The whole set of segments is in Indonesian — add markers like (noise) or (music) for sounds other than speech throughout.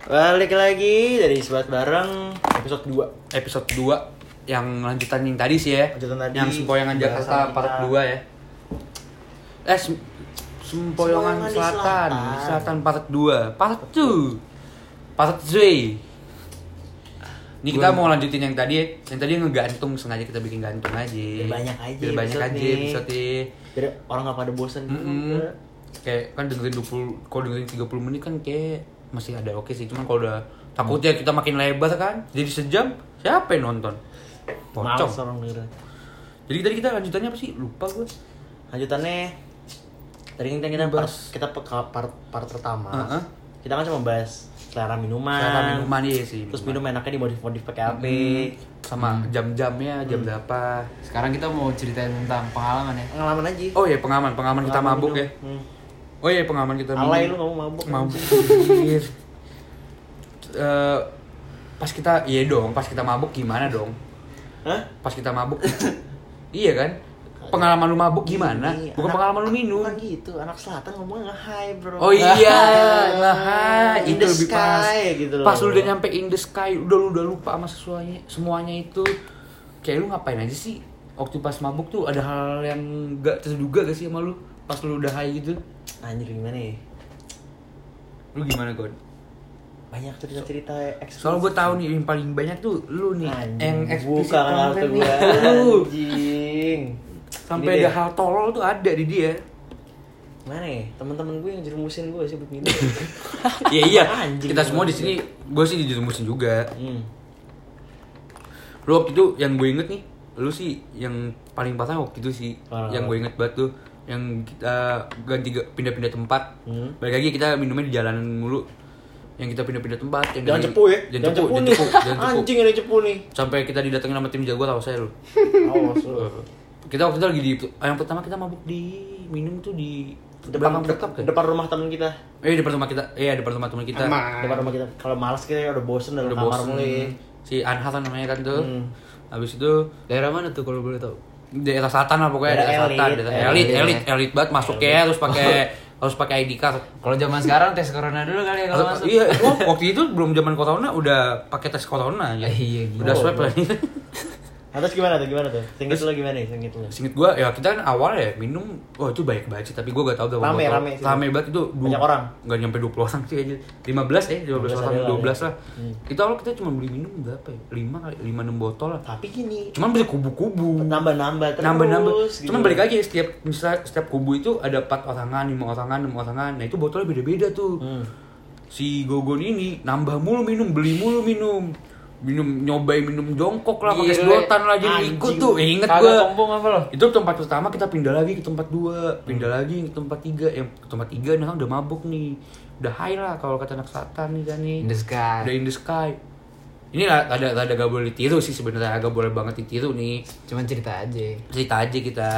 Balik lagi dari Sebat Bareng episode 2 episode 2 yang lanjutan yang tadi sih ya. Lanjutan tadi, yang Sempoyangan Jakarta part kita. 2 ya. Eh Sem- Sempoyangan Selatan, Selatan. Selatan part 2. Part 2. Part 3. Ini kita mau lanjutin yang tadi ya. Yang tadi ngegantung sengaja kita bikin gantung aja. Biar banyak aja Biar banyak aja episode Jadi orang gak pada bosan gitu Mm-mm. Kayak kan dengerin 20 kalau dengerin 30 menit kan kayak masih ada oke sih. Cuman kalau udah takutnya kita makin lebar kan. Jadi sejam siapa yang nonton? Males Pocong. orang denger Jadi tadi kita lanjutannya apa sih? Lupa gue. Lanjutannya Tadi kan kita part, Bahas. kita ke part, part pertama Heeh. Kita kan cuma bahas selera minuman Selera minuman iya sih. Terus minum enaknya dimodif-modif pakai apa Hmm, sama jam-jamnya, jam Hmm. berapa. Sekarang kita mau ceritain tentang pengalaman ya. Pengalaman aja Oh iya pengalaman, pengalaman kita Pengalaman mabuk minum. ya. Hmm. Oh iya pengalaman kita Alay lu gak mau mabuk mabuk. (laughs) Eh, pas kita iya dong, pas kita mabuk gimana dong? Hah? Pas kita mabuk. (laughs) iya kan? Pengalaman lu mabuk gimana? Ini Bukan anak- pengalaman lu minum. Bukan gitu, anak selatan ngomongnya nge-high bro Oh iya, (laughs) In itu the lebih pas. sky gitu loh. Pas lu udah nyampe in the sky, udah lu udah lupa sama sesuanya, semuanya itu. Kayak lu ngapain aja sih? Waktu pas mabuk tuh ada hal yang gak terduga gak sih sama lu? Pas lu udah high gitu. Anjir gimana ya? Lu gimana, God? Banyak cerita-cerita eksklusif Soalnya gue tahu nih yang paling banyak tuh lu nih Anjing, yang eksplisit buka kan banget kartu nih. gua Lu. Anjing Sampai ada hal tolol tuh ada di dia. Mana ya? Temen-temen gue yang jerumusin gue sih buat minum (laughs) Iya iya. Anjing, Kita semua di sini gue sih dijerumusin juga. hmm. Lu waktu itu yang gue inget nih, lu sih yang paling parah waktu itu sih, Parah. yang gue inget banget tuh, yang kita ganti pindah-pindah tempat. Hmm. Balik lagi kita minumnya di jalanan mulu. Yang kita pindah-pindah tempat. Yang Jangan dari- cepu ya Jangan cepu, jangan nih cepu, jangan cepu. Anjing ada cepu nih Sampai kita didatengin sama tim jago tahu saya lu. Awas lu (laughs) Kita waktu itu lagi di yang pertama kita mabuk di minum tuh di depan tetap kan? depan rumah temen kita Eh depan rumah kita. Iya, depan rumah teman kita. depan rumah kita kalau malas kita udah bosen dalam Udah kamar bosen. mulu ya. Si Anhar kan namanya kan tuh. Hmm. Habis itu Daerah mana tuh kalau boleh tahu? Daerah selatan lah pokoknya Daerah daerah selatan elit, daerah elit, elit elit elit banget masuk ya (laughs) harus pakai harus pakai ID card. Kalau zaman sekarang tes corona dulu kali ya kalau masuk. iya oh, (laughs) waktu itu belum zaman corona udah pakai tes corona ya iya, gila. udah swab lah (laughs) Atas gimana tuh gimana tuh? Singkat lu gimana nih? Singkat lu. Singkat gua ya kita kan awal ya minum wah itu banyak banget sih tapi gua gak tahu berapa Rame, botol. rame sih. rame banget itu Banyak orang? nggak nyampe 20 orang sih aja 15 eh 15 orang ada lah, 12 ya. lah Hmm. kita awal kita cuma beli minum berapa ya 5 kali 5 6 botol lah Tapi gini, cuman beli kubu-kubu nambah-nambah terus. nambah-nambah gitu. cuman balik lagi setiap misalnya setiap kubu itu ada empat orangan lima orangan enam orangan nah itu botolnya beda-beda tuh Hmm. si gogon ini nambah mulu minum beli mulu minum minum nyobain minum jongkok lah pakai Gile. sedotan lah jadi ikut tuh inget lo? itu tempat pertama kita pindah lagi ke tempat dua pindah lagi ke tempat tiga yang ke tempat tiga nah udah mabuk nih udah high lah kalau kata anak selatan nih kan nih In the sky. udah in the sky ini lah ada ada gak boleh ditiru sih sebenarnya agak boleh banget ditiru nih Cuman cerita aja. cerita aja kita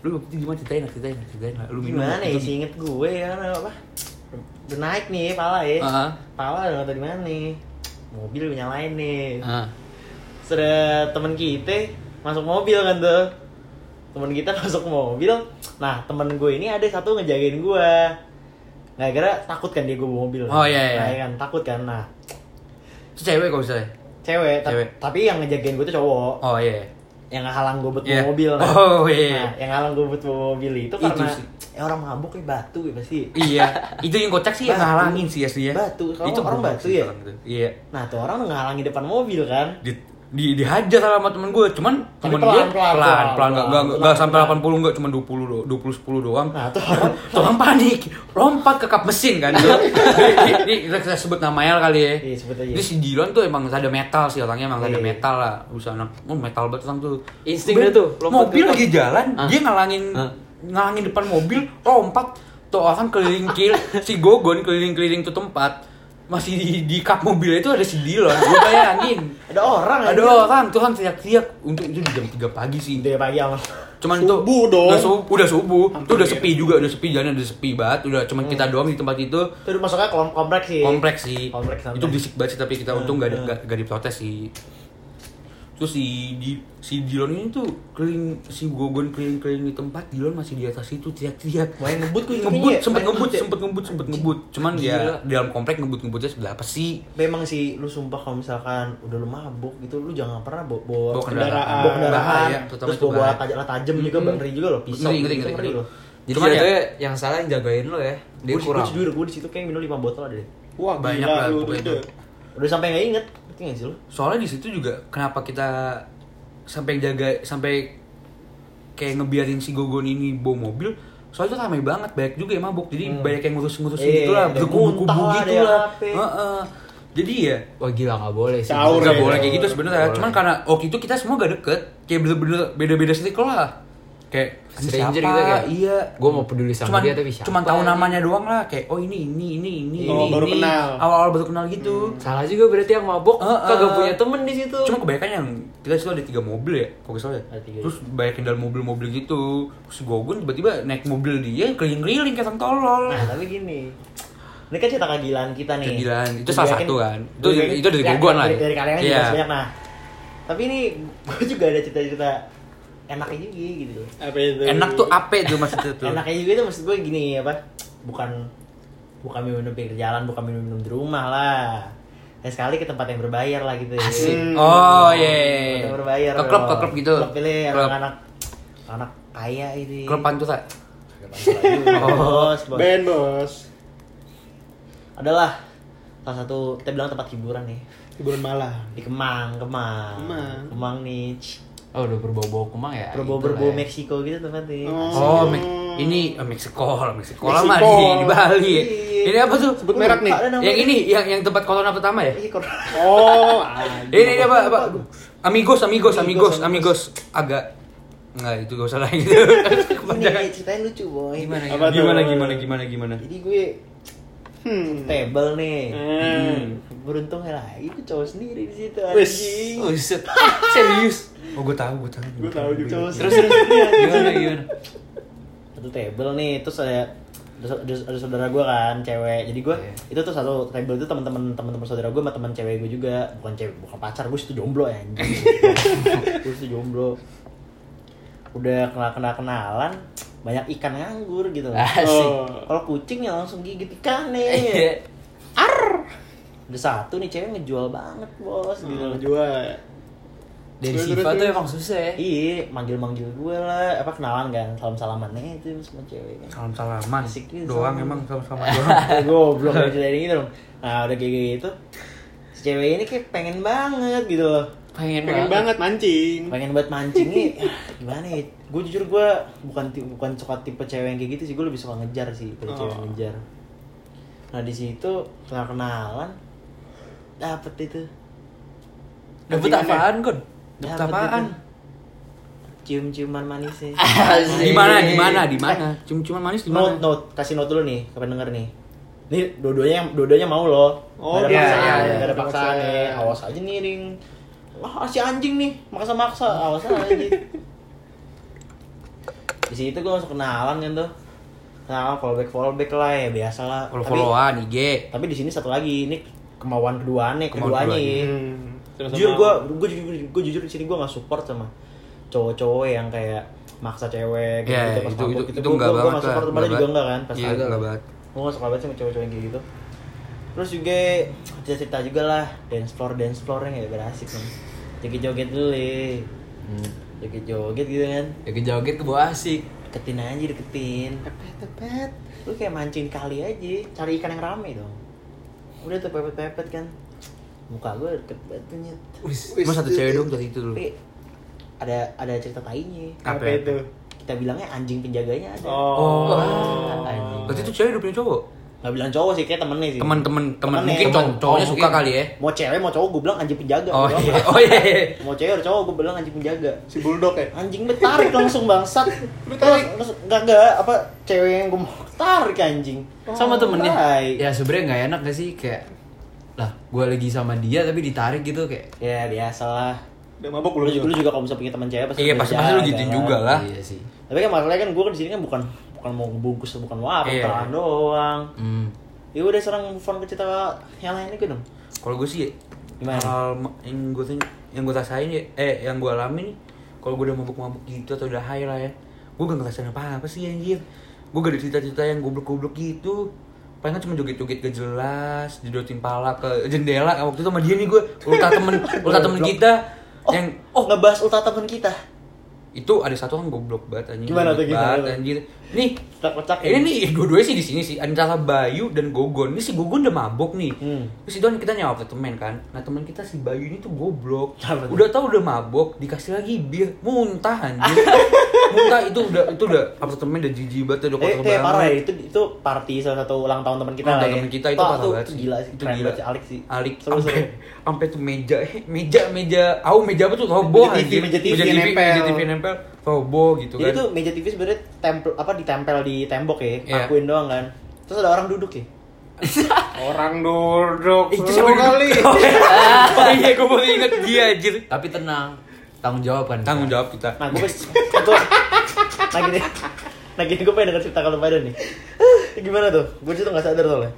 lu itu gimana ceritain ceritain ceritain lu minum Gimana ya sih inget gue ya apa? Udah naik nih pala ya. Heeh. Pala udah tadi mana nih? Mobil nyalain nih. Ah. Sudah temen kita masuk mobil kan tuh. Temen kita (laughs) masuk mobil. Nah temen gue ini ada satu ngejagain gue. Nggak kira takut kan dia gue bawa mobil. Oh, iya, iya. Nah, kan takut kan. Nah itu cewek kok misalnya cewek, ta- Cewek. tapi yang ngejagain gue tuh cowok. oh iya Yang ngehalang gue buat Iya. mobil. Nah. Oh, iya. Nah, yang ngehalang gue buat mobil itu Itu karena sih. ya orang mabuk ya batu ya pasti. iya itu yang kocak sih yang Batu. ngalangin sih asli ya Batu. Kalau itu orang batu sih ya? orang itu. iya Nah tuh orang ngehalangi depan mobil kan. Di dihajar sama temen gue. Cuman Tapi temen pelan, dia pelan, pelan pelan, pelan nggak pelan, nggak pelan, nggak sampai pelan. 80 nggak cuma 20 do, 20 10 doang. Nah tuh orang tuh orang panik. Lompat ke kap mesin kan. (laughs) Ini, kita, kita sebut namanya kali ya. Iya, sebut aja. ini si Dilon tuh emang ada metal sih orangnya emang ada Iya. metal lah. Bisa anak oh, metal banget orang tuh. Insting Be- dia tuh, mobil lagi jalan dia ngalangin ngalangin depan mobil lompat. Tuh orang keliling kil si Gogon keliling-keliling tuh tempat masih di, di kap mobil itu ada si Dilon gue bayangin ada orang ada anjir. orang tuh kan teriak-teriak untuk itu di jam 3 pagi sih Dia pagi sama. cuman itu Subuh dong. udah subuh udah subuh itu udah ya. sepi juga udah sepi jalan udah sepi banget udah cuman kita doang di tempat itu Itu masuknya kom kompleks sih. kompleks sih Kompleks itu berisik banget sih tapi kita untung gak, ada Hmm. gak, gak diprotes sih Terus si di si Dilon ini tuh keliling si Gogon keliling-keliling di tempat, Dilon masih di atas itu teriak-teriak. Main ngebut gue ngebut, sempet Main ngebut, ya? sempet ngebut, sempet ngebut. Cuman dia Gila. di dalam komplek ngebut-ngebutnya sebelah apa sih? Memang sih lu sumpah kalau misalkan udah lu mabuk gitu lu jangan pernah bawa, bawa, Bawa kendaraan. bawa kendaraan Bahaya, terutama terus bawa bawa tajam tajam juga Mm-mm. ngeri juga loh pisau Ngeri, ngeri, gitu, ngeri, ngeri ngeri. loh Jadi Cuman ya- jatuhnya yang salah yang jagain lo ya. Dia kurang. jujur gue di situ kayak minum 5 botol ada deh Wah, Banyak gila lah pokoknya. Udah sampai nggak inget ngerti nggak sih lu? Soalnya di situ juga kenapa kita sampai jaga sampai kayak ngebiarin si Gogon ini bawa mobil soalnya itu ramai banget banyak juga yang mabuk. Jadi Hmm. banyak yang ngurus-ngurus Iya, gitu lah berkubu-kubu gitu lah. jadi ya Wah gila nggak boleh sih. Nggak ya, boleh kayak gitu sebenarnya. Cuman karena waktu itu kita semua gak deket kayak bener-bener beda-beda circle lah kayak "Ini Stranger siapa?" gitu kayak, iya "Gua mau peduli sama cuman, dia, tapi siapa cuman tahu ini?" namanya doang lah kayak oh ini ini ini ini Oh, ini baru ini. kenal. awal-awal baru kenal gitu Salah juga berarti yang mabok Heeh. kagak punya temen di situ. Cuma kebanyakan yang kita situ ada tiga mobil ya, nggak salah ya. Terus banyak dalam mobil-mobil gitu. Terus Gogun tiba-tiba naik mobil dia keliling-keliling kayak tolol. nah tapi gini ini kan cerita kegilaan kita nih Kegilaan, itu salah satu kan. Itu- itu dari ya, Gogon lah dari, ya. dari kalian juga Iya. banyak nah tapi ini (laughs) gue juga ada cerita-cerita enaknya juga gitu Apa itu? Enak tuh apa tuh maksudnya tuh? enaknya juga itu maksud gue gini apa bukan bukan minum-minum pinggir jalan bukan minum-minum di rumah lah ya sekali ke tempat yang berbayar lah gitu Asik. Hmm. Oh iya. Tempat yang berbayar Ke klub, ke klub gitu. klub pilih Klub. anak-anak anak kaya ini Klub Pantura. bos bos Ben bos. adalah salah satu kita bilang tempat hiburan nih Hiburan malam. di Kemang Kemang Kemang. Kemang nih Oh udah berbau-bau kemang ya. berbau Itulah berbau ya. Meksiko gitu tempatnya Oh, Me- ini eh, Meksiko, Meksiko lah mah di, di Bali. Iya. Ini apa tuh? Sebut merek nih. Yang ini, yang yang tempat corona pertama ya? Iya, Oh, (laughs) Ini, ini apa, apa? Amigos, amigos, Amigos, amigos, amigos. Agak Enggak, itu gak usah lah gitu. ini ceritain lucu boy Gimana gimana? tuh? gimana, gimana, gimana, gimana? jadi gue Hmm. table nih Hmm. beruntungnya lagi gue cowok sendiri di situ anjing Oh. (laughs) Serius. Oh, gue tahu, gue tahu. Gue tahu juga. cowok Terus terus gimana gimana? satu table nih terus ada ada, ada, saudara gue kan cewek jadi gue Iya. itu tuh satu table itu teman-teman teman-teman saudara gue sama teman cewek gue juga bukan cewek bukan pacar gue situ jomblo ya (laughs) gue situ jomblo udah kenal kenal kenalan banyak ikan nganggur gitu. (laughs) Oh. kalau kucing ya langsung gigit ikan Iya. nih ar ada satu nih cewek ngejual banget bos gitu Hmm, jual. Dari Terus, Siva tuh terus. emang susah ya. iya manggil manggil gue lah apa kenalan kan salam salamannya itu sama cewek kan Salam salaman. Asik gitu, Doang salam. emang salam salaman (laughs) doang. gue belum ada cerita gitu dong nah udah kayak gitu si cewek ini kayak pengen banget gitu loh Pengen, Pengen banget mancing. pengen buat mancing nih ah, gimana ya gue jujur gue bukan bukan suka tipe cewek yang kayak gitu sih gue lebih suka ngejar sih pada cewek Oh. ngejar nah di situ kenal kenalan dapet itu Dapet apaan, Kon? Dapet Dapet apaan? cium-ciuman manisnya Asik. Di mana? Di mana? Di mana? Cium-ciuman manis di mana? note note kasih note dulu nih kapan denger nih Nih dua-duanya dua-duanya mau loh. Oh, Gak ada iya, paksaan, iya, iya. gak ada paksaan Paksaan. nih. Awas aja nih ring. Wah, si anjing nih, maksa-maksa. Awas aja. (laughs) Di situ gue masuk kenalan kan tuh. Kenalan fallback fallback lah ya biasa lah. Follow Tapi, followan IG. tapi di sini satu lagi ini kemauan keduanya, Kemauan keduanya. keduanya. Hmm. Sama-sama. Jujur gue, gue jujur, gue jujur di sini gue nggak support sama cowok-cowok yang kayak maksa cewek gitu, Ya, gitu pas itu- mabuk itu- gitu. itu Gua- enggak gua- gua banget nggak support, enggak juga banget. enggak kan pas Iya, ada. enggak banget. Gue gak suka banget sama cowok-cowok yang kayak gitu Terus juga cerita-cerita juga lah Dance floor, dance floor yang gak berasik kan Joget-joget dulu deh Hmm. Joget-joget gitu kan Joget-joget ke bawah asik. Deketin aja, deketin Pepet, pepet Lu kayak mancing kali aja Cari ikan yang rame dong Udah tuh pepet-pepet kan Muka gue deket banget tuh, Nyet. Wis. Cuma satu cewek dong dari itu dulu. Tapi ada ada cerita tainya Apa ya? itu? Kita bilangnya anjing penjaganya ada Oh. Wah, anjing. Berarti itu cewek udah punya cowok? Gak bilang cowok sih, kayak temennya sih Teman-teman teman Temennya. mungkin Temen. cowok cowoknya Oh, suka mungkin. kali ya. Mau cewek mau cowok gue bilang anjing penjaga Oh iya. Oh iya. Mau cewek atau cowok gue bilang anjing penjaga Si bulldog ya? Anjing gue tarik langsung bangsat (laughs) Lu tarik? Terus enggak enggak apa cewek yang gue mau tarik anjing Sama temennya. tai. Ya sebenarnya nggak enak gak sih kayak lah gue lagi sama dia tapi ditarik gitu kayak Ya biasalah Udah mabok Lu, lu lu juga kalau bisa punya teman cewek pasti Iya, pasti- pasti lu gituin kan. juga lah. iya sih Tapi kan masalahnya kan gue di sini kan bukan bukan mau ngebungkus bukan mau apa Iya. kenalan doang hmm. Ya udah serang move on ke cerita yang lain gue dong Kalau gue sih Gimana? hal yang gue yang gue rasain ya eh yang gue alami nih kalau gue udah mabuk-mabuk gitu atau udah high lah ya gue gak ngerasain apa apa sih anjir gue gak ada cerita-cerita yang goblok-goblok gitu paling kan cuma joget-joget gak jelas jodotin pala ke jendela waktu itu sama dia nih gue ulta temen (laughs) ulta temen kita Oh, yang oh ngebahas ulta temen kita. Itu ada satu orang goblok banget anjing. Gimana tuh, gimana anjir nih Kocak-kocak ini nih dua-duanya sih di sini sih. Antara Bayu dan Gogon. Ini si Gogon udah mabok nih. Hmm. terus itu kan kita nyawa apartemen kan. Nah teman kita si Bayu ini tuh goblok. Udah tahu udah mabok dikasih lagi bir. Muntah anjir (laughs) muntah itu udah itu udah apartemen udah jijik banget udah Eh, kotor itu banget parah ya, itu itu party salah satu ulang tahun teman kita Ulang lah tahun ya. temen kita itu parah banget sih. gila sih, Itu keren gila. sih Alik sih. Alik sampai sampai tuh meja eh, meja meja au meja apa tuh roboh Meja TV, anjir. meja TV meja TV, nempel. meja TV nempel roboh gitu Jadi kan itu meja TV sebenarnya tempel apa ditempel di tembok ya, Iya. akuin doang kan. Terus ada orang duduk ya. (laughs) Orang duduk. itu Lu sampai kali. (laughs) oh iya gue baru inget dia anjir Tapi tenang, tanggung jawab kan. tanggung jawab kita Nah, gue gue nah gini, nah gini gue pengen denger cerita kalau pada nih. Gimana tuh? Gue situ nggak sadar soalnya.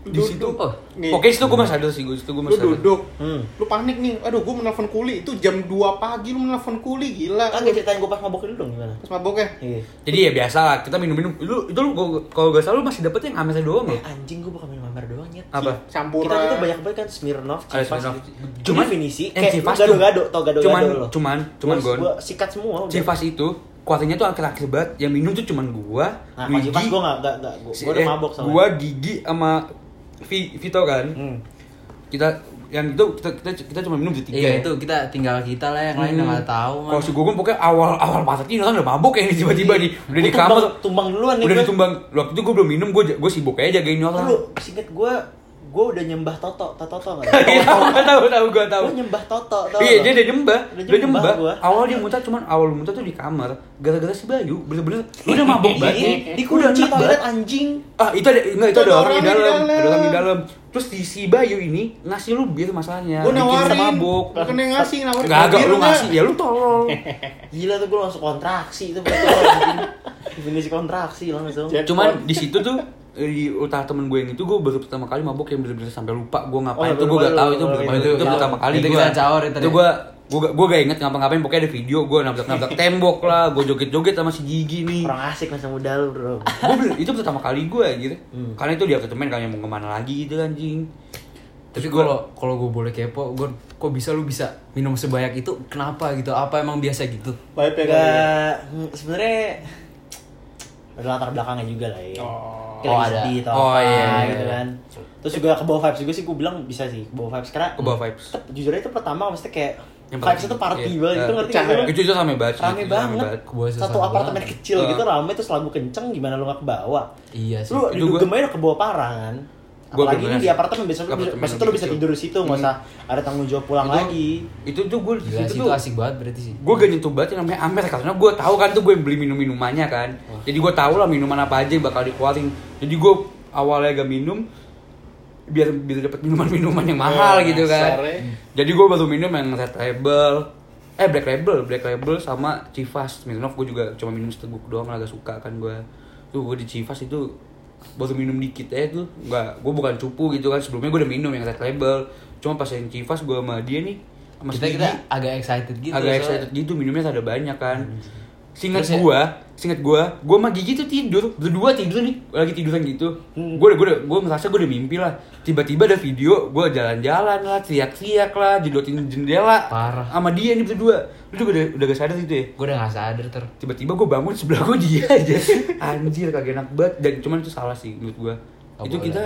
di situ Oh, Nih. Oke, situ gue masih sadar sih, gue situ gue Lu masih sadar. duduk. Hmm. Lu panik nih. Aduh, gua menelpon kuli. Itu jam 2 pagi lu menelpon kuli. Gila. Kan gak ceritain gue pas mabok dulu dong gimana? Pas mabok ya? Iya. Jadi ya biasa lah, kita minum-minum. Lu itu lu kalau gak salah lu masih dapet yang amernya doang ya? Eh, anjing gue bukan minum amer doang nyet. Apa? Campuran. Kita itu banyak banget kan Smirnoff, Ada Civas. Smirnoff. Cuman Cuman definisi yang kayak gado-gado, tau gado-gado Cuman, lo. cuman, cuman Gua- gon. Gua sikat semua. udah. Civas itu kuatnya tuh akhir-akhir banget. Yang minum tuh cuman gua, Nah, Civas gue gak, gak, gak, gue si- udah eh, mabok soalnya. Gua, Gigi sama Vi- Vito kan. Hmm. Kita yang itu kita kita, kita cuma minum bertiga. Iya itu kita tinggal kita lah yang lain Hmm. nggak tahu. Kalau si Gogon pokoknya awal awal pas ini kan udah mabok ya ini tiba-tiba nih udah di kamar tumbang, duluan nih udah ditumbang waktu itu gue belum minum gue gue sibuk aja jagain orang Lu, singkat gue, gue udah nyembah Toto, Toto tau gak? (laughs) Iya, tahu tahu tahu gue tahu Gue nyembah Toto, tau iya dia udah nyembah Udah nyembah nyembah gua. awal dia muntah cuman awal muntah tuh di kamar gara-gara si Bayu bener-bener lu udah mabok banget Di, di udah kunci toilet anjing. ah itu ada enggak itu ada orang di di dalam ada orang di dalam terus si, si Bayu ini ngasih lu bir masalahnya Gua bikin kita nawarin. mabok Bukan yang ngasih, nawarin. Enggak, agak Bir lu ngasih ya lu tolol (laughs) Gila tuh gue langsung kontraksi itu betul. Definisi kontraksi langsung. Cuman di situ tuh di utara temen gue yang itu gue baru pertama kali mabok yang bener-bener sampai lupa gue Oh, ngapain itu baru gue gak tahu itu baru, itu, itu, Itu pertama kali itu gue kita caur itu itu gue gue gue gak inget ngapa-ngapain pokoknya ada video gue nabrak-nabrak (laughs) tembok lah gue joget-joget sama si Gigi nih Orang asik masa muda lu bro. (laughs) gue bener, itu pertama kali gue gitu Hmm. karena itu di apartemen kalian mau ke mana lagi gitu anjing Tapi kalau kalau gue boleh kepo, gue kok bisa lu bisa minum sebanyak itu? Kenapa gitu? Apa emang biasa gitu? Vibe ya sebenarnya ada latar belakangnya juga lah ya. Oh. Kayak Oh, sedih atau Oh, apa iya, iya, gitu iya. kan. Terus juga ke bawah vibes juga sih gue bilang bisa sih ke bawah vibes karena Ke bawah vibes. Tetep, jujur aja itu pertama maksudnya kayak Yang vibes itu party Iya. banget gitu Eh, ngerti gak itu itu rame banget sih, Rame itu banget. Satu apartemen kecil Eh. gitu rame terus lagu kenceng gimana lu gak ke bawah? Iya sih. Lu Itu gua- aja ke bawah parah kan. Gua Apalagi ini di apartemen besok lu bisa, Apartemen besok tuh lu bisa tidur di situ nggak Hmm. usah ada tanggung jawab pulang Itu- lagi. itu tuh gue di Gila situ sih tuh. itu asik banget berarti sih. gue gak nyentuh banget yang namanya Amer karena gue tahu kan tuh gue yang beli minum minumannya kan jadi gue tahu lah minuman apa aja yang bakal dikeluarin. Jadi gue awalnya gak minum biar bisa dapat minuman minuman yang mahal Eh, gitu kan. dasar, eh. jadi gue baru minum yang red label. Eh black label. Black label sama Chivas. Smirnoff gue juga cuma minum seteguk doang agak suka kan gue tuh gue di Chivas itu baru minum dikit aja tuh. Nggak gue bukan cupu gitu kan. Sebelumnya gue udah minum yang red label. Cuma pas yang Chivas gue sama dia nih sama kita kita agak excited gitu. agak excited gitu minumnya ada banyak kan Singkat Terus ya- gua, singkat gua, gua sama Gigi tuh tidur, berdua tidur nih, lagi tiduran gitu. Hmm. Gua udah, gua udah, gua ngerasa gua udah mimpi lah. Tiba-tiba ada video, gua jalan-jalan lah, teriak-teriak lah, jedotin jendela. Parah. Sama dia nih berdua. Lu juga udah, udah gak sadar gitu ya? Gue udah gak sadar ter. Tiba-tiba gua bangun sebelah gua dia aja. (laughs) Anjir, kagak enak banget. Dan cuman itu salah sih menurut gua. Gak itu boleh. kita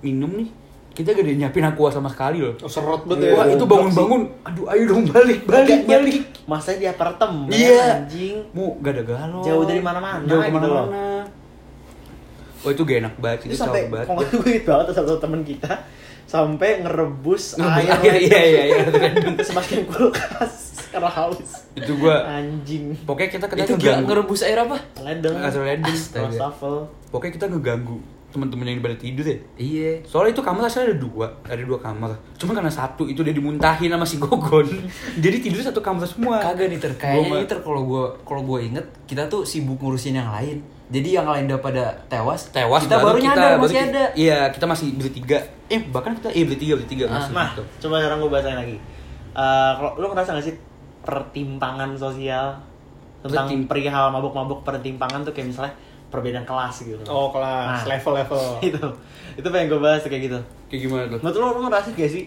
minum nih, kita gak ada nyiapin aqua sama sekali loh. Oh, serot banget ya. Wah itu bangun-bangun, aduh ayo dong balik, balik, Agak balik. Masa di apartemen Iya. anjing. Mu gak ada galau. Jauh dari mana-mana Jauh gitu loh. ke mana-mana. Oh itu gak enak banget sih, Itu itu sampai banget. pokoknya gue inget banget satu temen kita sampai ngerebus Ngerebus air air, iya, iya, iya, terus (laughs) masukin kulkas karena haus Itu gua anjing pokoknya kita kita Itu ngeganggu. ngerebus air apa? ledeng Asal ledeng. Pokoknya kita ngeganggu teman-teman yang pada tidur ya. Iya. Soalnya itu kamar asalnya ada dua, ada dua kamar. Cuma karena satu itu dia dimuntahin sama si Gogon. (laughs) Jadi tidur satu kamar semua. Kagak nih ter Gua kayaknya mah- nih ter kalau gue kalau gue inget kita tuh sibuk ngurusin yang lain. Jadi yang lain udah pada tewas. tewas kita baru, nyadar baru masih ada. Iya, kita masih bertiga. eh bahkan kita eh bertiga bertiga Ah. masih Nah, gitu. coba sekarang gue bahasain lagi. Eh, kalau lu ngerasa gak sih pertimpangan sosial tentang Pertim- perihal mabuk-mabuk pertimpangan tuh kayak misalnya perbedaan kelas gitu. Oh kelas, Nah. level-level. (laughs) itu itu pengen gue bahas kayak gitu. kayak gimana tuh Menurut lu, lu ngerasa gak sih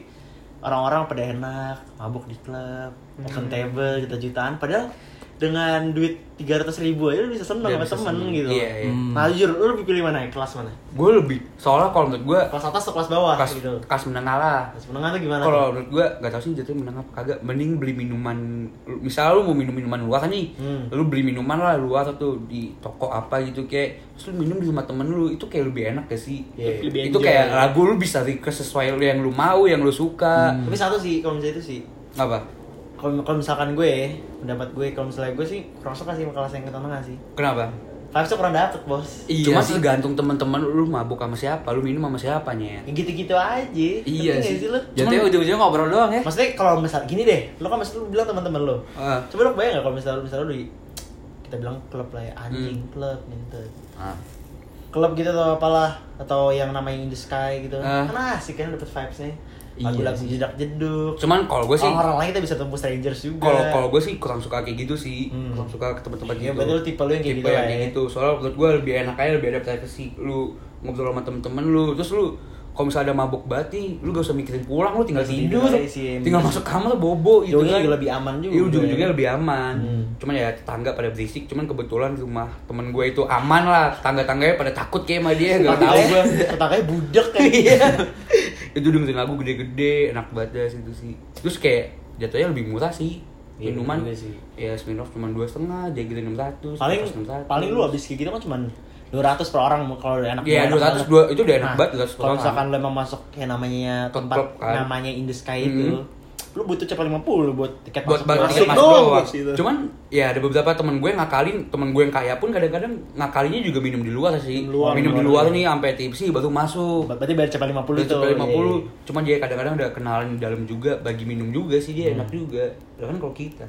orang-orang pada enak mabuk di klub, open table, juta-jutaan, padahal dengan duit 300 ribu aja lu bisa seneng Iya, sama bisa temen seneng. gitu. Iya, iya. Hmm. Nah jujur, lu lebih pilih mana? Kelas mana? gue lebih soalnya kalau menurut gue Kelas atas atau kelas bawah kelas gitu? kelas menengah lah Kelas menengah tuh gimana? kalau menurut gue gak tau sih jatuh menengah apa kagak mending beli minuman misalnya lu mau minum minuman luar kan nih Hmm. lu beli minuman lah luar atau di toko apa gitu kayak terus lu minum di rumah temen lu itu kayak lebih enak gak sih Iya. Lebih itu enjoy. kayak lagu lu bisa request sesuai lu yang lu mau yang lu suka Tapi satu sih, kalau misalnya itu sih apa kalau misalkan gue pendapat gue kalau misalnya gue sih kurang suka sih kelas yang ketengah sih kenapa vibes kurang dapet bos Iya cuma sih. tergantung teman-teman lu mabuk sama siapa lu minum sama siapanya ya gitu-gitu aja Iya Ngerti sih. nggak lu Jatuhnya Cuman- ujung-ujungnya ngobrol doang ya. maksudnya kalau misal gini deh lo kan maksud lu bilang teman-teman lo Ah. coba lo bayang gak kalau misalnya misalnya lu di kita bilang klub lah ya anjing Hmm. klub gitu Nah, klub gitu atau apalah atau yang namanya in the sky gitu Ah. kan asik kan dapet vibesnya lagu-lagu sih. jedak jeduk. Cuman kalau gue sih orang lain kita bisa temu strangers juga. Kalau kalau gue sih kurang suka kayak gitu sih. Hmm. kurang suka ke tempat-tempat Iya, gitu. berarti lu tipe lu yang kayak Tipe gitu yang kayak ya. gitu. Soalnya menurut gue lebih enak aja lebih ada privacy lu ngobrol sama temen-temen lu terus lu kalau misalnya ada mabuk bati lu gak usah mikirin pulang lu tinggal Tidur. tidur tinggal masuk kamar bobo gitu kan. juga lebih aman juga. iya ujung-ujungnya lebih aman. Hmm. cuman ya tetangga pada berisik cuman kebetulan rumah temen gue itu aman lah. Tetangga-tangganya pada takut kayak sama dia gak tau gue Tetanganya budek kayak (laughs) iya itu dengerin lagu gede-gede enak banget situ sih terus kayak jatuhnya lebih murah sih Iya, minuman juga sih. ya Smirnoff cuma dua setengah jaga enam ratus paling paling lu habis kayak gitu kan cuma 200 per orang kalau udah enak Iya, 200 banget. dua- itu udah enak Nah, banget, 200 per kalau orang. misalkan lu emang masuk kayak namanya tempat klub, kan. namanya in the sky Hmm. itu lu butuh cepet 50 buat tiket buat masuk buat masuk. tiket Masuk masuk doang, doang. bos, itu. Cuman ya ada beberapa temen gue ngakalin, temen gue yang kaya pun kadang-kadang ngakalinnya juga minum di luar sih. Luar, minum di di luar. luar nih sampai tipsi baru masuk. berarti bayar cepet 50 Udah itu cepet 50, iya. cuman dia kadang-kadang udah kenalan di dalam juga, bagi minum juga sih dia Hmm. enak juga. Lah kan kalau kita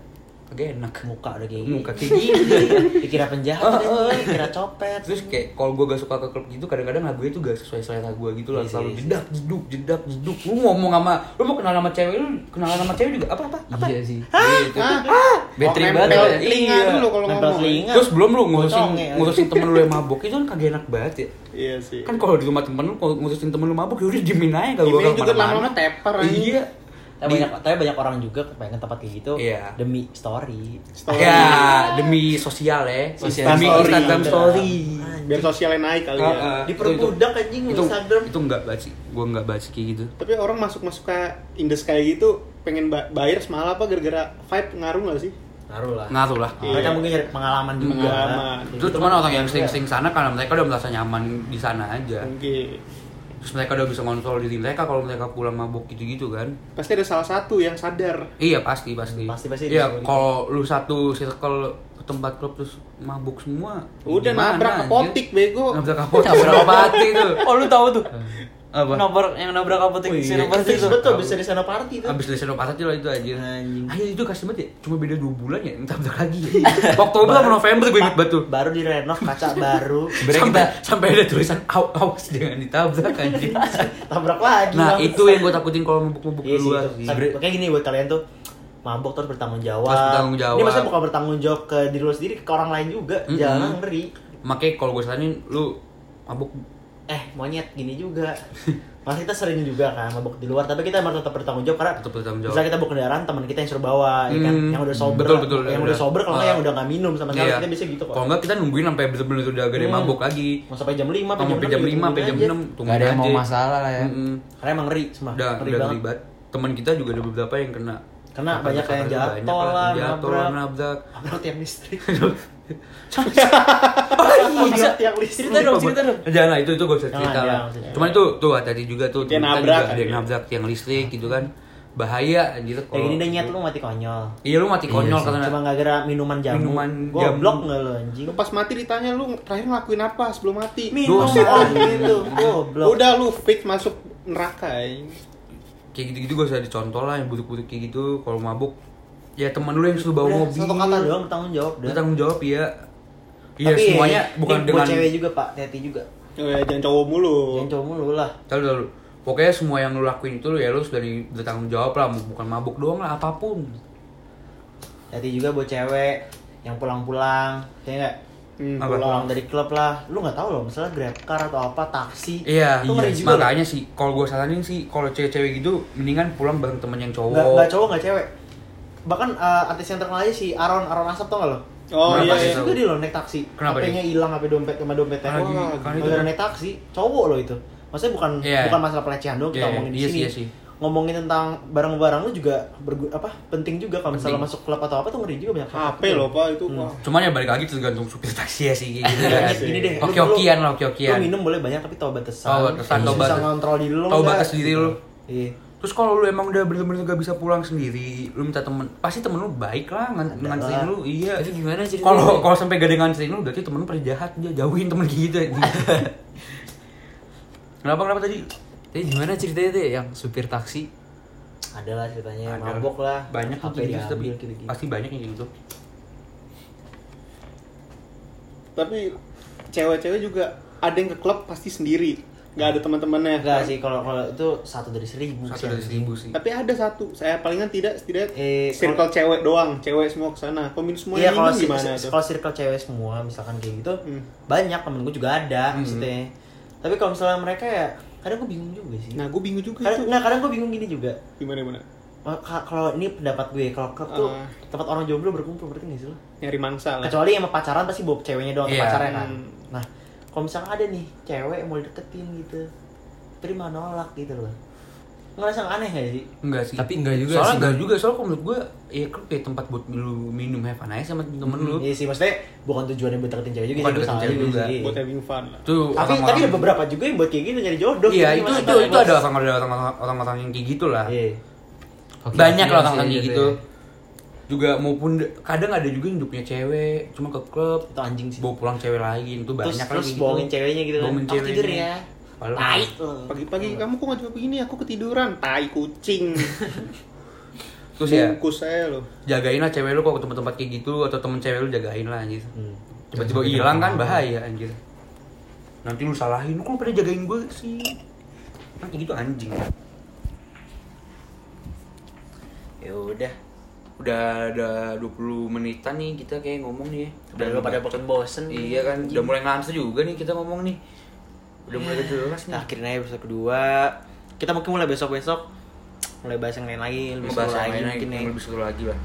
agak enak. muka udah kayak Muka gitu. kayak gini. (laughs) dikira penjahat Oh, oh. dikira copet Terus kayak kalau gue gak suka ke klub gitu kadang-kadang lagunya tuh gak sesuai selera gue gitu lah Iya sih, Selalu iya sih. jedak, jeduk, jedak, jeduk Lu ngomong sama, lu mau kenal sama cewek, lu kenalan sama cewek juga apa-apa apa? Iya sih. Gitu. Battery Oh, banget ya. telinga Iya. dulu kalau ngomong. Terus belum lu ngurusin ya. ngurusin temen lu yang mabuk itu kan kagak enak banget ya. Iya sih. Kan kalau di rumah temen lu kalau ngurusin temen lu mabuk ya udah diemin aja kalau Ini gua juga ke mana-mana. lama-lama teper aja. Iya. Tapi Di- banyak tapi banyak orang juga pengen tempat kayak gitu Iya. demi story Story. Ya, demi sosial ya. Sosial demi story. Instagram story. Biar sosialnya naik kali ya. Heeh. Diperbudak anjing itu, Instagram. Itu enggak sih. Gua enggak sih kayak gitu. Tapi orang masuk-masuk ke Indes kayak gitu pengen ba- bayar semalam apa gara-gara vibe ngaruh gak sih? ngaruh lah Ngaruh lah. Iya. mereka mungkin nyari pengalaman juga Pengalaman. Itu itu cuma kan orang yang sering-sering sana karena mereka udah merasa nyaman di sana aja. Mungkin. Terus mereka udah bisa ngontrol diri mereka kalau mereka pulang mabuk gitu-gitu kan. Pasti ada salah satu yang sadar. Iya pasti pasti. Pasti, pasti Iya begitu. kalau lu satu circle ke tempat klub terus mabuk semua. Udah nabrak apotik bego. Nabrak apotik. Nabrak apotik tuh. Oh lu tahu tuh? Apa? Nabrak yang nabrak apotek Wih, Senopati fix itu. betul bisa di sana party tuh Abis dari Senopati lah itu aja. Anjing. Ayo itu kasih banget ya. Cuma beda 2 bulan ya. Entar bentar lagi ya. (laughs) Oktober sama November gue inget banget tuh. baru direnov kaca baru (laughs) Sebenarnya sampai, kita- sampai ada tulisan "Aw- awas jangan ditabrak anjing. (laughs) tabrak lagi Nah, itu yang gue takutin kalau mabuk-mabuk iya di luar. itu. Tapi- kayak gini buat kalian tuh mabuk terus bertanggung jawab. Terus bertanggung jawab. Ini maksudnya bukan bertanggung jawab ke diri lu sendiri, ke orang lain juga. Mm-mm. Jangan ngeri. Makanya kalau gue saranin lu mabuk Eh, monyet gini juga. Masih kita sering juga kan mabuk di luar, tapi kita emang tetap bertanggung jawab karena tetap bertanggung jawab. Misalnya kita bawa kendaraan, teman kita yang suruh bawa, ya kan? Hmm, Yang udah sober, betul, betul, yang betul. udah sober, kalau nggak Ah. yang udah nggak minum sama sekali, Iya. kita bisa gitu kok. Kalau enggak kita nungguin sampai bener-bener udah gede Hmm. mabuk lagi. Mau sampai jam 5, Sampai sampai jam 5, sampai jam 6 Gak ada yang mau masalah lah ya. Karena emang ngeri, semua. Udah ngeri udah banget. terlibat. Teman kita juga ada beberapa yang kena. Karena Apa, banyak yang jatuh lah, jatuh nabrak. lah, nabrak. Apa tiang listrik? (laughs) Oh, listrik. Cerita dong, cerita dong. Jangan lah itu itu gue bisa cerita lah. Cuman itu tuh hati-hati juga tuh. Dia nabrak juga kan dia. nabrak tiang listrik gitu kan. Bahaya anjir Kayak gini deh nyet lu mati konyol. Iya lu mati Iya konyol sih. karena Cuma gak gara minuman jamu. Minuman Goblok jamu. nggak lu anjing? Lu pas mati ditanya lu terakhir ngelakuin apa sebelum mati? Minum gitu. Goblok. Udah lu fix masuk neraka ya. kayak gitu-gitu gue usah dicontoh lah yang buruk-buruk kayak gitu kalau mabuk ya teman lu yang suruh bawa Udah, mobil Satu kata doang bertanggung jawab dah. bertanggung jawab ya iya Tapi semuanya bukan dengan cewek juga pak, hati juga. Oh ya, jangan cowok mulu. Jangan cowok mulu lah. tahu dulu pokoknya semua yang lu lakuin itu lu ya lu sudah bertanggung jawab lah bukan mabuk doang lah apa pun Jadi juga buat cewek yang pulang-pulang, ya nggak? Hmm, Apa? pulang. Dari klub lah, lu nggak tahu loh, misalnya grab car atau apa, taksi. iya Itu loh. makanya sih kalau gue saranin sih kalau cewek-cewek gitu mendingan pulang bareng temen yang cowok Nggak, nggak cowok nggak cewek. Bahkan eh, artis yang terkenal aja si Aaron Aaron Asap tau nggak lo? Oh Kenapa iya, iya. juga dia loh naik taksi. Kenapa HP-nya hilang, HP dompet sama dompetnya. Wah, gi- karena itu gara-gara kan- naik taksi, cowok loh itu. Maksudnya bukan Iya. bukan masalah pelecehan doang kita Iya, ngomongin di iya sini. sih, iya sih. Ngomongin tentang barang-barang lu juga bergu- apa penting juga kalau misalnya Penting. masuk klub atau apa tuh ngeri juga banyak HP loh pak itu Hmm. wah. cuman ya balik lagi tergantung supir taksi ya sih gitu Ya, kan. gini deh, oke-okean lah oke-okean Lu minum boleh banyak tapi tahu batasan. Tahu batasan, tahu Bisa ngontrol diri lu. tahu batas diri lu. Iya. Terus kalau lu emang udah bener-bener gak bisa pulang sendiri, lu minta temen, pasti temen lu baik lah ngan Ada nganterin lu, iya. Itu gimana ceritanya? Kalau kalau sampai gak ada nganterin lu, berarti temen lu pada jahat, dia jauhin temen gitu. anjing. (laughs) kenapa kenapa tadi? Tapi gimana ceritanya tuh yang supir taksi? Ada lah ceritanya Ada. mabok lah. Banyak HP gitu, tapi gitu-gitu. pasti banyak yang gitu. Tapi cewek-cewek juga ada yang ke klub pasti sendiri, nggak ada teman-temannya. Enggak sih kalau kalau itu satu dari seribu Satu sih. dari seribu sih. Tapi ada satu, saya palingan tidak setidaknya Eh, circle cewek doang, cewek semua ke sana. Kalau minum semua Iya kalau gimana si- tuh? kalau circle cewek semua misalkan kayak gitu Hmm. banyak temen gue juga ada Hmm. maksudnya. Tapi kalau misalnya mereka ya kadang gue bingung juga sih. Nah, gue bingung juga kadang itu. nggak kadang gue bingung gini juga. Gimana gimana? Oh, ka- Kalau ini pendapat gue, kalau klub tuh Ah. tempat orang jomblo berkumpul berarti nggak sih lo? Nyari mangsa lah. Kecuali yang pacaran pasti bawa ceweknya doang Iya. pacarnya kan. Hmm. Nah, kalau misalnya ada nih cewek yang mau deketin gitu, tapi mau nolak gitu loh. Ngerasa aneh gak sih? Enggak sih. Tapi enggak juga soalnya sih. enggak juga, soalnya kalau menurut gue, ya klub ya tempat buat lu minum have fun aja sama temen lu. Iya sih, maksudnya bukan tujuannya buat deketin cewek juga Bukan sih, salah cewek juga sih. Buat having fun lah. Tuh Tapi orang-orang- tapi ada beberapa juga yang buat kayak gitu nyari jodoh. Iya, Jadi itu itu banyak itu ada banget. orang ada orang orang-orang yang kayak gitu lah. Iya. Banyak oke lah orang-orang kayak gitu gitu ya. Juga maupun kadang ada juga yang hidupnya cewek cuma ke klub Itu anjing sih. bawa pulang cewek lain itu banyak terus terus kayak bohongin ceweknya gitu kan. Bohongin Aku tidur ya. Tai. lo. Pagi-pagi kamu kok nggak jawab begini? Aku ketiduran. Tai kucing. (laughs) terus ya Bungkus saya loh. jagain lah cewek lu kok ke tempat-tempat kayak gitu atau temen cewek lu jagain lah anjir Hmm. tiba-tiba hilang kan bahaya anjir nanti lu salahin lu kok pada jagain gue sih kan kayak gitu anjing ya udah udah ada 20 menitan nih kita kayak ngomong nih ya. Udah lu pada bosen bosen. Iya kan, udah mulai ngantuk juga nih kita ngomong nih. Udah mulai gak jelas nih. Akhirnya episode kedua kita mungkin mulai besok besok mulai bahas yang lain lagi lebih seru lagi mungkin yang ya. lebih seru lagi lah.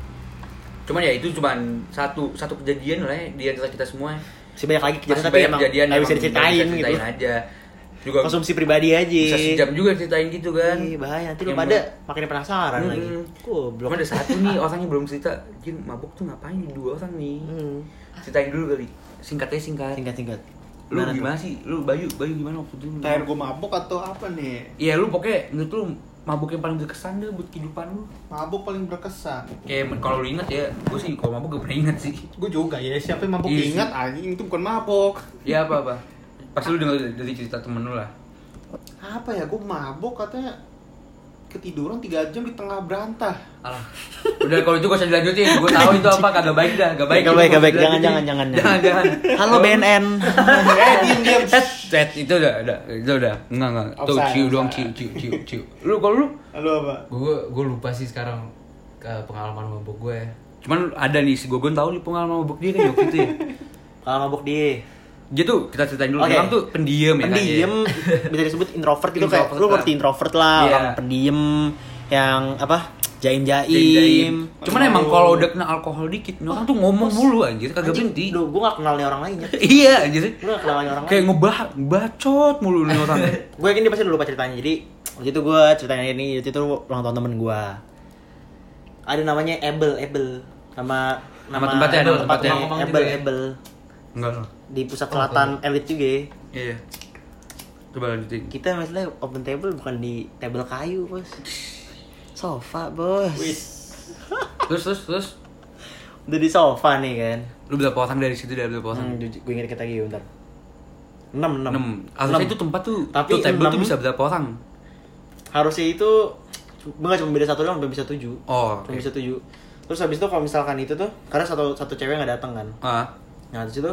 Cuman ya itu cuman satu satu kejadian lah ya di antara kita semua. Masih banyak lagi kejadian tapi emang kejadian bisa diceritain gitu. ceritain aja. Juga Konsumsi pribadi aja. bisa sejam juga ceritain gitu kan. Ih, bahaya nanti lu Yang pada belum- makin penasaran Hmm. lagi. Goblok. Cuma ada satu nih orang yang belum cerita, Jin mabuk tuh ngapain nih dua orang nih? Hmm. Ceritain dulu kali. Singkatnya singkat. Singkat singkat. Lu Gimana tuh? gimana sih? Lu Bayu, Bayu gimana waktu itu? Terakhir gue mabuk atau apa nih? Iya lu pokoknya menurut lu mabuk yang paling berkesan deh buat kehidupan lu. Mabuk paling berkesan. Kayak kalau lu inget ya, gue sih kalau mabuk gak pernah inget sih. Gue juga ya, siapa yang mabuk Iya sih. ingat anjing itu bukan mabuk. Ya apa apa. Pasti lu denger dari cerita temen lu lah. Apa ya, gue mabuk katanya ketiduran 3 jam di tengah berantah. Alah. Udah kalau itu gak usah dilanjutin. Gue tahu itu apa kagak baik dah, gak baik. Gak baik, gak baik. Jangan, jangan, jangan, Jangan, jangan. Halo BNN. (laughs) eh, diem diem. Set, set, itu udah, udah, itu udah. Enggak, enggak. Tuh, ciu doang, offside. ciu, ciu, ciu, ciu. Lu kalau lu? Halo apa? Gue gue lupa sih sekarang ke pengalaman mabuk gue. Cuman ada nih, si Gogon tahu nih pengalaman mabuk dia kan waktu itu ya. Kalau mabuk dia Dia tuh, kita ceritain dulu. Oke. Orang tuh pendiam ya kan, pendiam ya. (laughs) bisa disebut introvert gitu kayak Introvert lu lah. ngerti introvert lah Iya. orang pendiam yang apa jaim jaim Jaim-jaim. Cuman emang kalau udah kena alkohol dikit, nih orang tuh ngomong mulu anjir, kagak berhenti. Duh, gue gak kenal nih orang lainnya (laughs) Iya anjir. Gue gak kenal nih orang Kayak lain ngebah, bacot mulu nih orang. (laughs) Gue yakin dia pasti udah lupa ceritanya Jadi waktu itu gue ceritanya ini Waktu itu ulang tahun temen gue Ada namanya Ebel Ebel Nama Nama tempatnya, nama tempatnya. Ebel Ngomong juga ya? Enggak lah. Di pusat selatan elit juga ya. Iya. Coba lanjutin. Kita misalnya open table bukan di table kayu bos Sofa bos Terus terus terus. Udah di sofa nih kan Lu berapa orang dari situ dari berapa orang? Hmm, gue inget kita lagi bentar. 6 6. Enam. Harusnya itu tempat tuh, Tapi tuh table tuh enam- bisa berapa orang? harusnya itu enggak cuma beda satu doang, bisa 7. Oh, Cuma oke. bisa 7. Terus habis itu kalau misalkan itu tuh karena satu satu cewek nggak datang kan. Ah. Nah, terus itu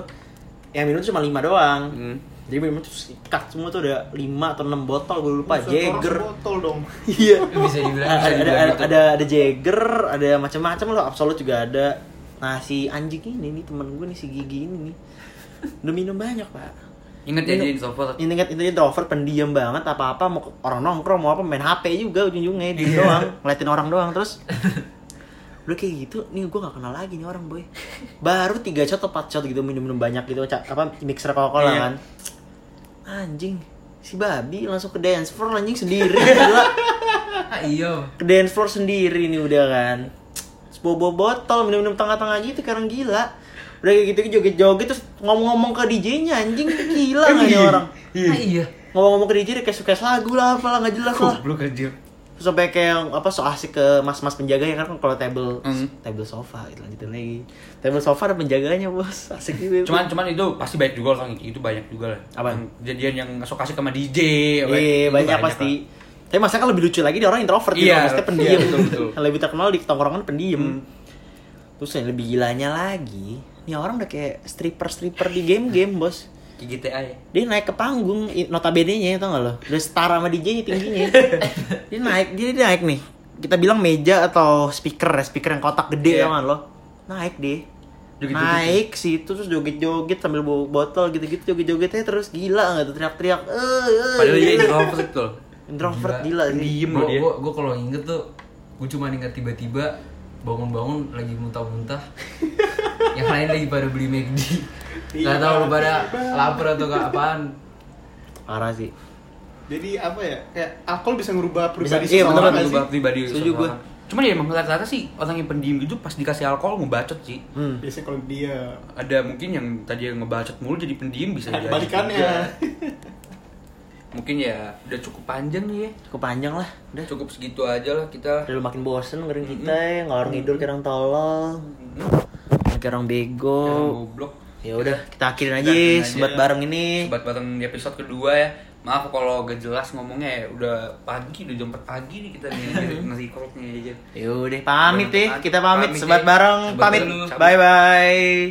yang minum tuh cuma 5 doang. Hmm. Jadi bener-bener terus ikat semua tuh ada 5 atau 6 botol gue lupa Buset, orang Jagger. sebotol dong. (laughs) Iya. Bisa dibilang bisa ada, ada, dibilang ada, gitu. ada, ada Jagger, ada macam-macam loh, Absolut juga ada. Nah si anjing ini nih temen gue nih si Gigi ini nih udah minum banyak pak. Ingat ya Minum- jadi introvert. Ini ingat itu introvert pendiam banget apa apa mau orang nongkrong mau apa main HP juga ujung-ujungnya di Iya. doang ngeliatin orang doang terus (laughs) udah kayak gitu nih gue gak kenal lagi nih orang boy baru tiga shot atau 4 shot gitu minum-minum banyak gitu apa mixer Coca-Cola Iya. kan anjing si babi langsung ke dance floor anjing sendiri gila (laughs) Ah, iya. ke dance floor sendiri nih udah kan Bobo botol minum-minum tengah-tengah gitu kayak orang gila udah kayak gitu joget-joget terus ngomong-ngomong ke DJ-nya anjing gila (laughs) nggak nih orang iya. ngomong-ngomong ke DJ kayak suka lagu lah apalah nggak jelas lah. Terus sampai kayak yang, apa so asik ke mas-mas penjaga ya kan kalau table Hmm. table sofa gitu lanjutin lagi table sofa ada penjaganya bos (laughs) asik juga Cuman cuman itu pasti banyak juga orang itu banyak juga lah. Yang Jadian yang sok asik sama DJ. iya itu banyak pasti tapi masa kan lebih lucu lagi dia orang introvert gitu Iya, maksudnya iya, pendiam betul, betul. yang (laughs) lebih terkenal di tongkrongan pendiam Hmm. terus yang lebih gilanya lagi nih orang udah kayak stripper stripper di game-game bos GTA ya. dia naik ke panggung notabene nya tau gak lo udah setara sama DJ nya tingginya (laughs) dia naik dia, dia naik nih kita bilang meja atau speaker ya speaker yang kotak gede tau gak lo naik deh Joget-joget naik situ terus joget-joget sambil bawa botol gitu-gitu joget-jogetnya terus gila nggak tuh teriak-teriak eh eh Padahal dia introvert tuh. introvert gila sih Diem Gue loh dia. gua, gua kalau inget tuh, gue cuma inget tiba-tiba bangun-bangun lagi muntah-muntah. (laughs) yang lain lagi pada beli McD. Iya, Gak tau lu pada tiba-tiba. lapar atau gak apaan. parah sih Jadi apa ya? Kayak alkohol bisa ngerubah pribadi Bisa- iya, seseorang bener? Berubah pribadi Setuju gua. seseorang. Cuman ya emang rata-rata sih orang yang pendiam gitu pas dikasih alkohol ngebacot sih. hmm. Biasanya kalau dia Ada mungkin yang tadi yang ngebacot mulu jadi pendiam bisa ada jadi balikannya. (laughs) Mungkin ya udah cukup panjang nih ya. cukup panjang lah udah Cukup segitu aja lah kita. udah lu makin bosen dengerin kita ya ngalor ngidul kayak orang tolol kayak orang bego Orang goblok. Ya udah kita akhirin aja akhirin aja. sebat bareng ini Sobat bareng di episode kedua ya. Maaf kalau gak jelas ngomongnya ya. Udah pagi, udah jam 4 pagi nih kita nih nge-record (laughs) nih aja. Yaudah pamit deh, kita pamit, Pamit sebat deh. bareng, Sebat pamit. dulu. Bye bye.